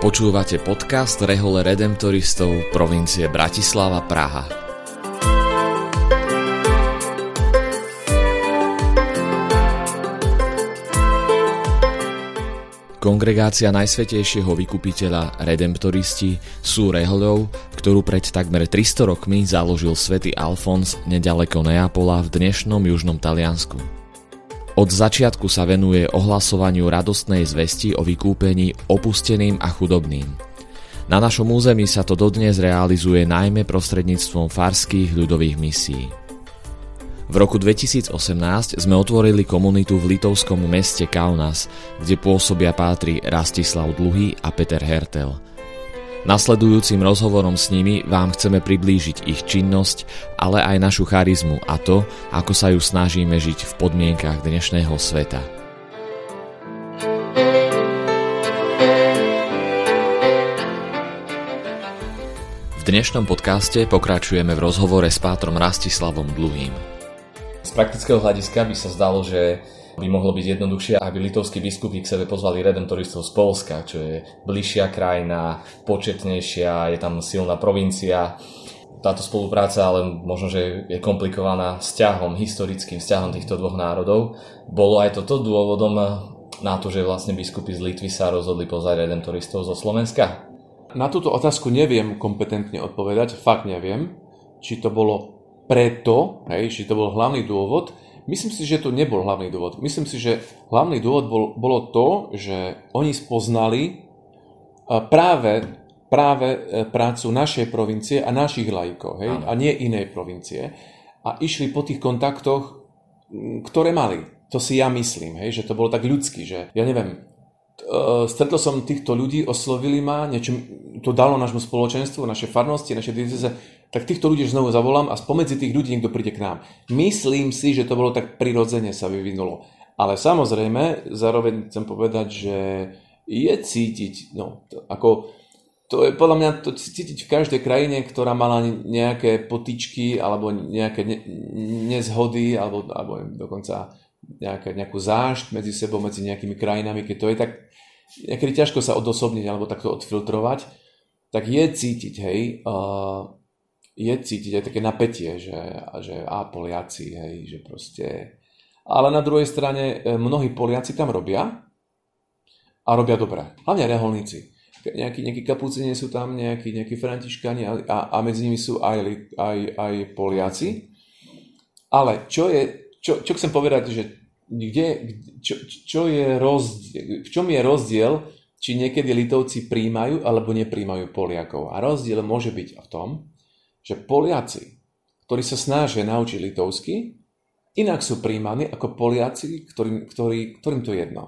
Počúvate podcast Rehole Redemptoristov provincie Bratislava Praha. Kongregácia Najsvetejšieho vykupiteľa Redemptoristi sú rehoľou, ktorú pred takmer 300 rokmi založil svätý Alfons nedaleko Neapola v dnešnom južnom Taliansku. Od začiatku sa venuje ohlasovaniu radostnej zvesti o vykúpení opusteným a chudobným. Na našom území sa to dodnes realizuje najmä prostredníctvom farských ľudových misií. V roku 2018 sme otvorili komunitu v litovskom meste Kaunas, kde pôsobia pátri Rastislav Dluhy a Peter Hertel – Nasledujúcim rozhovorom s nimi vám chceme priblížiť ich činnosť, ale aj našu charizmu a to, ako sa ju snažíme žiť v podmienkach dnešného sveta. V dnešnom podcaste pokračujeme v rozhovore s pátrom Rastislavom Dluhým. Z praktického hľadiska by sa zdalo, že by mohlo byť jednoduchšie, aby litovskí biskupy k sebe pozvali redemptoristov z Polska, čo je bližšia krajina, početnejšia, je tam silná provincia. Táto spolupráca ale možno, že je komplikovaná vzťahom, historickým vzťahom týchto dvoch národov. Bolo aj toto dôvodom na to, že vlastne biskupy z Litvy sa rozhodli pozvať redemptoristov zo Slovenska? Na túto otázku neviem kompetentne odpovedať, fakt neviem, či to bolo preto, hej, či to bol hlavný dôvod, Myslím si, že to nebol hlavný dôvod. Myslím si, že hlavný dôvod bol, bolo to, že oni spoznali e, práve, práve e, prácu našej provincie a našich lajkov, hej, a nie inej provincie. A išli po tých kontaktoch, ktoré mali. To si ja myslím, hej, že to bolo tak ľudský, že ja neviem, stretol som týchto ľudí, oslovili ma, niečo to dalo nášmu spoločenstvu, naše farnosti, naše dieceze, tak týchto ľudí znovu zavolám a spomedzi tých ľudí niekto príde k nám. Myslím si, že to bolo tak prirodzene sa vyvinulo. Ale samozrejme, zároveň chcem povedať, že je cítiť, no, to, ako, to je podľa mňa to cítiť v každej krajine, ktorá mala nejaké potičky alebo nejaké ne, nezhody alebo, alebo dokonca nejaká, nejakú zášť medzi sebou, medzi nejakými krajinami, keď to je tak niekedy ťažko sa odosobniť alebo takto odfiltrovať, tak je cítiť, hej, uh, je cítiť aj také napätie, že, že a Poliaci, hej, že proste... Ale na druhej strane e, mnohí Poliaci tam robia a robia dobre. Hlavne reholníci. Nejakí, nejakí kapucini sú tam, nejakí, nejakí františkani a, a, a medzi nimi sú aj, aj, aj Poliaci. Ale čo je, čo, čo chcem povedať, že kde, čo, čo je rozdiel, v čom je rozdiel, či niekedy Litovci príjmajú alebo nepríjmajú Poliakov. A rozdiel môže byť v tom, že Poliaci, ktorí sa snažia naučiť litovsky, inak sú príjmaní ako Poliaci, ktorým, ktorý, ktorým to je jedno.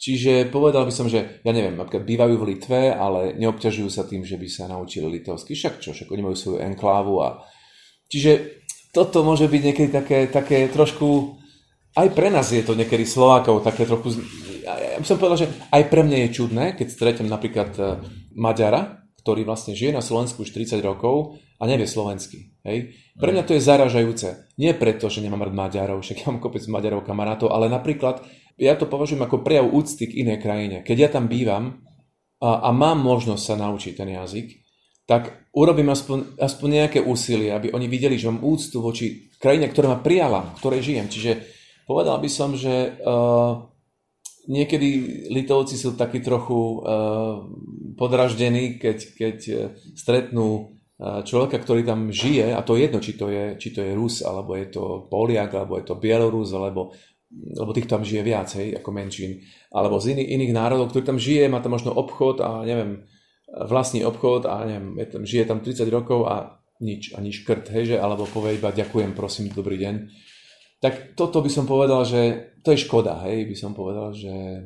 Čiže povedal by som, že, ja neviem, napríklad bývajú v Litve, ale neobťažujú sa tým, že by sa naučili litovsky. Však čo, však oni majú svoju enklávu a... Čiže toto môže byť niekedy také, také trošku... Aj pre nás je to niekedy Slovákov také trochu... Ja by som povedal, že aj pre mňa je čudné, keď stretnem napríklad eh, Maďara, ktorý vlastne žije na Slovensku už 30 rokov a nevie slovensky. Hej? Pre mňa to je zaražajúce. Nie preto, že nemám rád Maďarov, však ja mám kopec Maďarov kamarátov, ale napríklad ja to považujem ako prejav úcty k inej krajine. Keď ja tam bývam a, a mám možnosť sa naučiť ten jazyk, tak urobím aspoň, aspoň nejaké úsilie, aby oni videli, že mám úctu voči krajine, ktorá ma prijala, v ktorej žijem. Čiže povedal by som, že uh, niekedy Litovci sú takí trochu uh, podraždení, keď, keď eh, stretnú človeka, ktorý tam žije, a to je jedno, či to je, či to je Rus, alebo je to Poliak, alebo je to Bielorus, alebo lebo tých tam žije viac, hej, ako menšín, alebo z iných, iných národov, ktorý tam žije, má tam možno obchod a neviem, vlastný obchod a neviem, je tam, žije tam 30 rokov a nič, ani škrt, hej, že, alebo povie iba ďakujem, prosím, dobrý deň. Tak toto by som povedal, že to je škoda, hej, by som povedal, že e,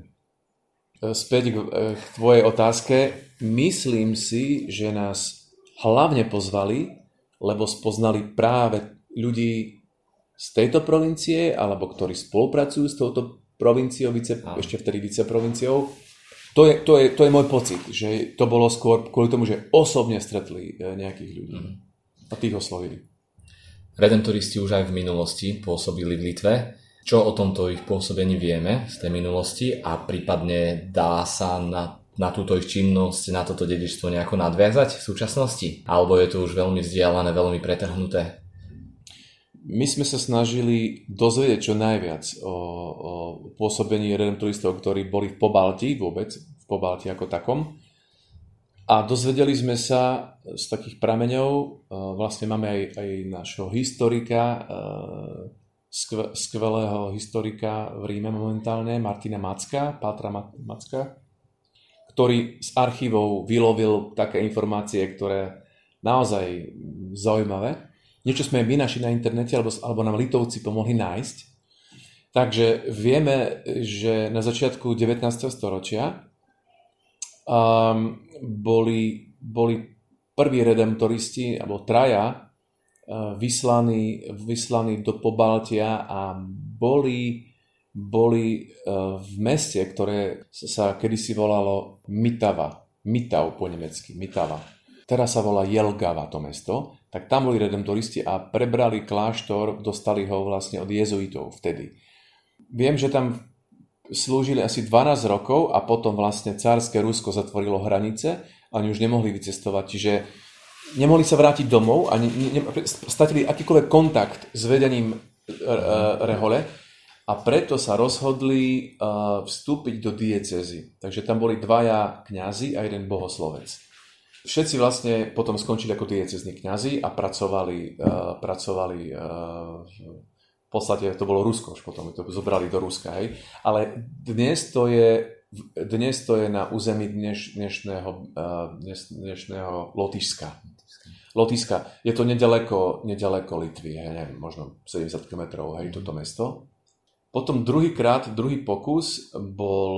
späť k, e, k tvojej otázke, myslím si, že nás hlavne pozvali, lebo spoznali práve ľudí z tejto provincie, alebo ktorí spolupracujú s touto provinciou, vice, ešte vtedy viceprovinciou. To je, to, je, to je môj pocit, že to bolo skôr kvôli tomu, že osobne stretli e, nejakých ľudí mm. a tých oslovili. Redemptoristi už aj v minulosti pôsobili v Litve. Čo o tomto ich pôsobení vieme z tej minulosti a prípadne dá sa na na túto ich činnosť, na toto dedičstvo nejako nadviazať v súčasnosti? Alebo je to už veľmi vzdialené, veľmi pretrhnuté? My sme sa snažili dozvedieť čo najviac o, o pôsobení redemptoristov, ktorí boli v Pobalti vôbec, v Pobalti ako takom. A dozvedeli sme sa z takých prameňov, e, vlastne máme aj, aj našho historika, e, skvelého historika v Ríme momentálne, Martina Macka, Pátra Macka, ktorý z archívov vylovil také informácie, ktoré naozaj zaujímavé. Niečo sme my našli na internete, alebo, alebo nám Litovci pomohli nájsť. Takže vieme, že na začiatku 19. storočia um, boli, boli prví redemptoristi, alebo traja, uh, vyslaní, vyslaní do Pobaltia a boli, boli uh, v meste, ktoré sa kedysi volalo Mitava. Mitau po nemecky, Mitava. Teraz sa volá Jelgava to mesto, tak tam boli redemptoristi a prebrali kláštor, dostali ho vlastne od jezuitov vtedy. Viem, že tam slúžili asi 12 rokov a potom vlastne cárske Rusko zatvorilo hranice a oni už nemohli vycestovať, čiže nemohli sa vrátiť domov a ne, ne, statili akýkoľvek kontakt s vedením Rehole a preto sa rozhodli uh, vstúpiť do diecezy. Takže tam boli dvaja kňazi a jeden bohoslovec. Všetci vlastne potom skončili ako diecezní kňazi a pracovali, uh, pracovali uh, podstate to bolo Rusko, už potom to zobrali do Ruska, hej. Ale dnes to je, dnes to je na území dneš, dnešného, uh, dneš, dnešného Lotyšska. Lotyšska. Je to nedaleko, nedaleko Litvy, hej, neviem, možno 70 km, hej, toto mesto. Potom druhýkrát, druhý pokus bol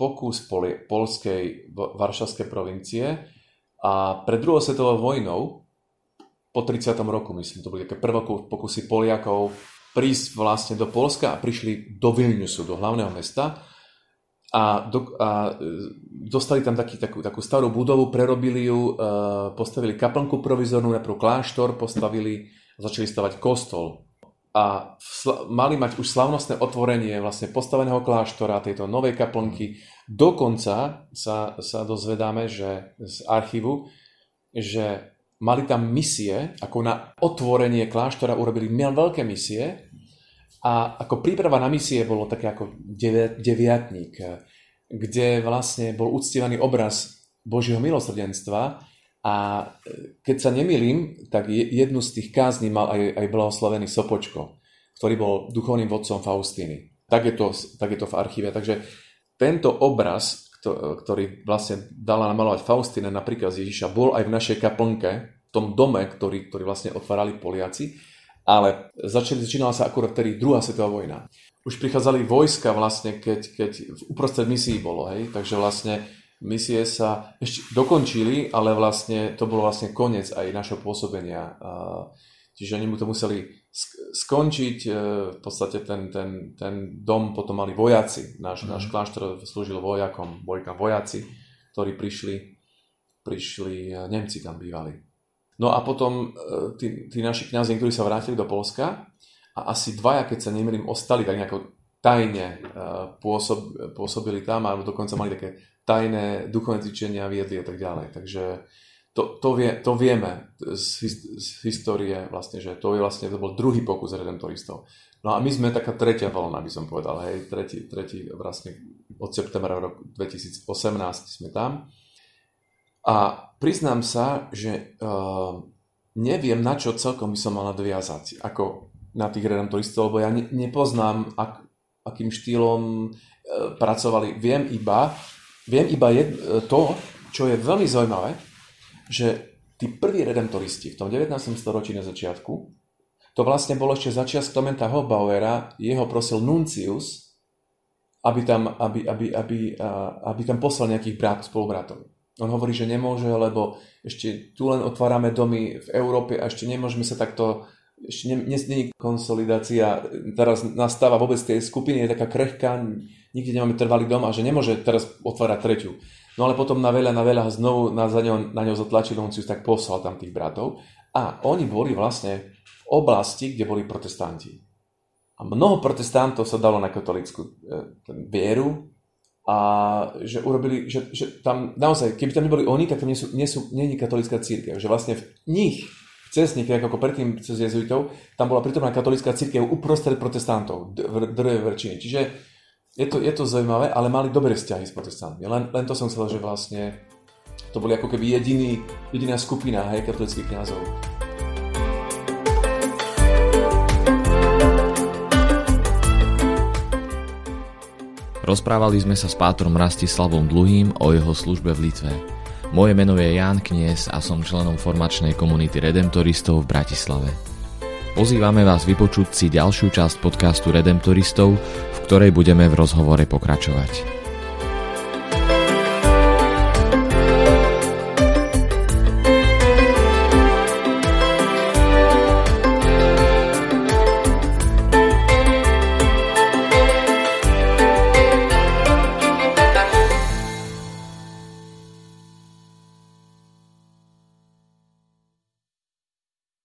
pokus poli, polskej varšavskej provincie a pred druhou svetovou vojnou po 30. roku, myslím, to boli také prvé pokusy Poliakov prísť vlastne do Polska a prišli do Vilniusu, do hlavného mesta a, do, a e, dostali tam taký, takú, takú starú budovu, prerobili ju, e, postavili kaplnku provizornú, najprv kláštor, postavili, začali stavať kostol a sl- mali mať už slavnostné otvorenie vlastne postaveného kláštora, tejto novej kaplnky. Dokonca sa, sa dozvedáme, že z archívu, že mali tam misie, ako na otvorenie kláštora urobili veľké misie a ako príprava na misie bolo také ako deviatník, kde vlastne bol uctievaný obraz Božieho milosrdenstva a keď sa nemýlim, tak jednu z tých kázní mal aj, aj blahoslavený Sopočko, ktorý bol duchovným vodcom Faustiny. Tak je, to, tak je to v archíve. Takže tento obraz ktorý vlastne dala namalovať Faustina napríklad z Ježiša, bol aj v našej kaplnke, v tom dome, ktorý, ktorý vlastne otvárali Poliaci, ale začali, začínala sa akurát vtedy druhá svetová vojna. Už prichádzali vojska vlastne, keď, keď uprostred misií bolo, hej, takže vlastne misie sa ešte dokončili, ale vlastne to bolo vlastne koniec aj našho pôsobenia. Čiže oni mu to museli skončiť, e, v podstate ten, ten, ten dom potom mali vojaci, náš, mm. náš kláštor slúžil vojakom, boli tam vojaci, ktorí prišli, prišli, e, Nemci tam bývali. No a potom e, tí, tí naši kňazi, ktorí sa vrátili do Polska a asi dvaja, keď sa nemýlim, ostali tak nejako tajne pôsob, pôsobili tam, alebo dokonca mali také tajné duchovné cvičenia, viedli a tak ďalej. Takže to, to, vie, to vieme z, z histórie vlastne, že to je vlastne, to bol druhý pokus redemptoristov. No a my sme taká tretia vlna, by som povedal, hej, tretí, tretí vlastne od septembra roku 2018 sme tam. A priznám sa, že uh, neviem, na čo celkom by som mal nadviazať, ako na tých redemptoristov, lebo ja ne, nepoznám, ak, akým štýlom uh, pracovali. Viem iba, viem iba jed, to, čo je veľmi zaujímavé, že tí prví redemptoristi v tom 19. storočí na začiatku, to vlastne bolo ešte začias Klementa Hobauera, jeho prosil Nuncius, aby tam, aby, aby, aby, aby tam poslal nejakých brat, spolubratov. On hovorí, že nemôže, lebo ešte tu len otvárame domy v Európe a ešte nemôžeme sa takto ešte nie, konsolidácia, teraz nastáva vôbec tej skupiny, je taká krehká, nikde nemáme trvalý dom a že nemôže teraz otvárať treťu. No ale potom na veľa, na veľa znovu na, za ňou, na ňou zatlačil Nuncius, tak poslal tam tých bratov. A oni boli vlastne v oblasti, kde boli protestanti. A mnoho protestantov sa dalo na katolickú e, vieru a že urobili, že, že tam naozaj, keby tam neboli oni, tak tam nie sú, nie sú nie je katolická církev. Že vlastne v nich, cez nich, ako predtým cez jezuitov, tam bola pritomná katolická církev uprostred protestantov, v drvej väčšine. Čiže je to, je to zaujímavé, ale mali dobré vzťahy s protestantmi. Len, len to som chcel, že vlastne to boli ako keby jediný, jediná skupina hej, katolických kniazov. Rozprávali sme sa s pátrom Rastislavom Dluhým o jeho službe v Litve. Moje meno je Ján Knies a som členom formačnej komunity Redemptoristov v Bratislave. Pozývame vás vypočuť si ďalšiu časť podcastu Redemptoristov, v ktorej budeme v rozhovore pokračovať.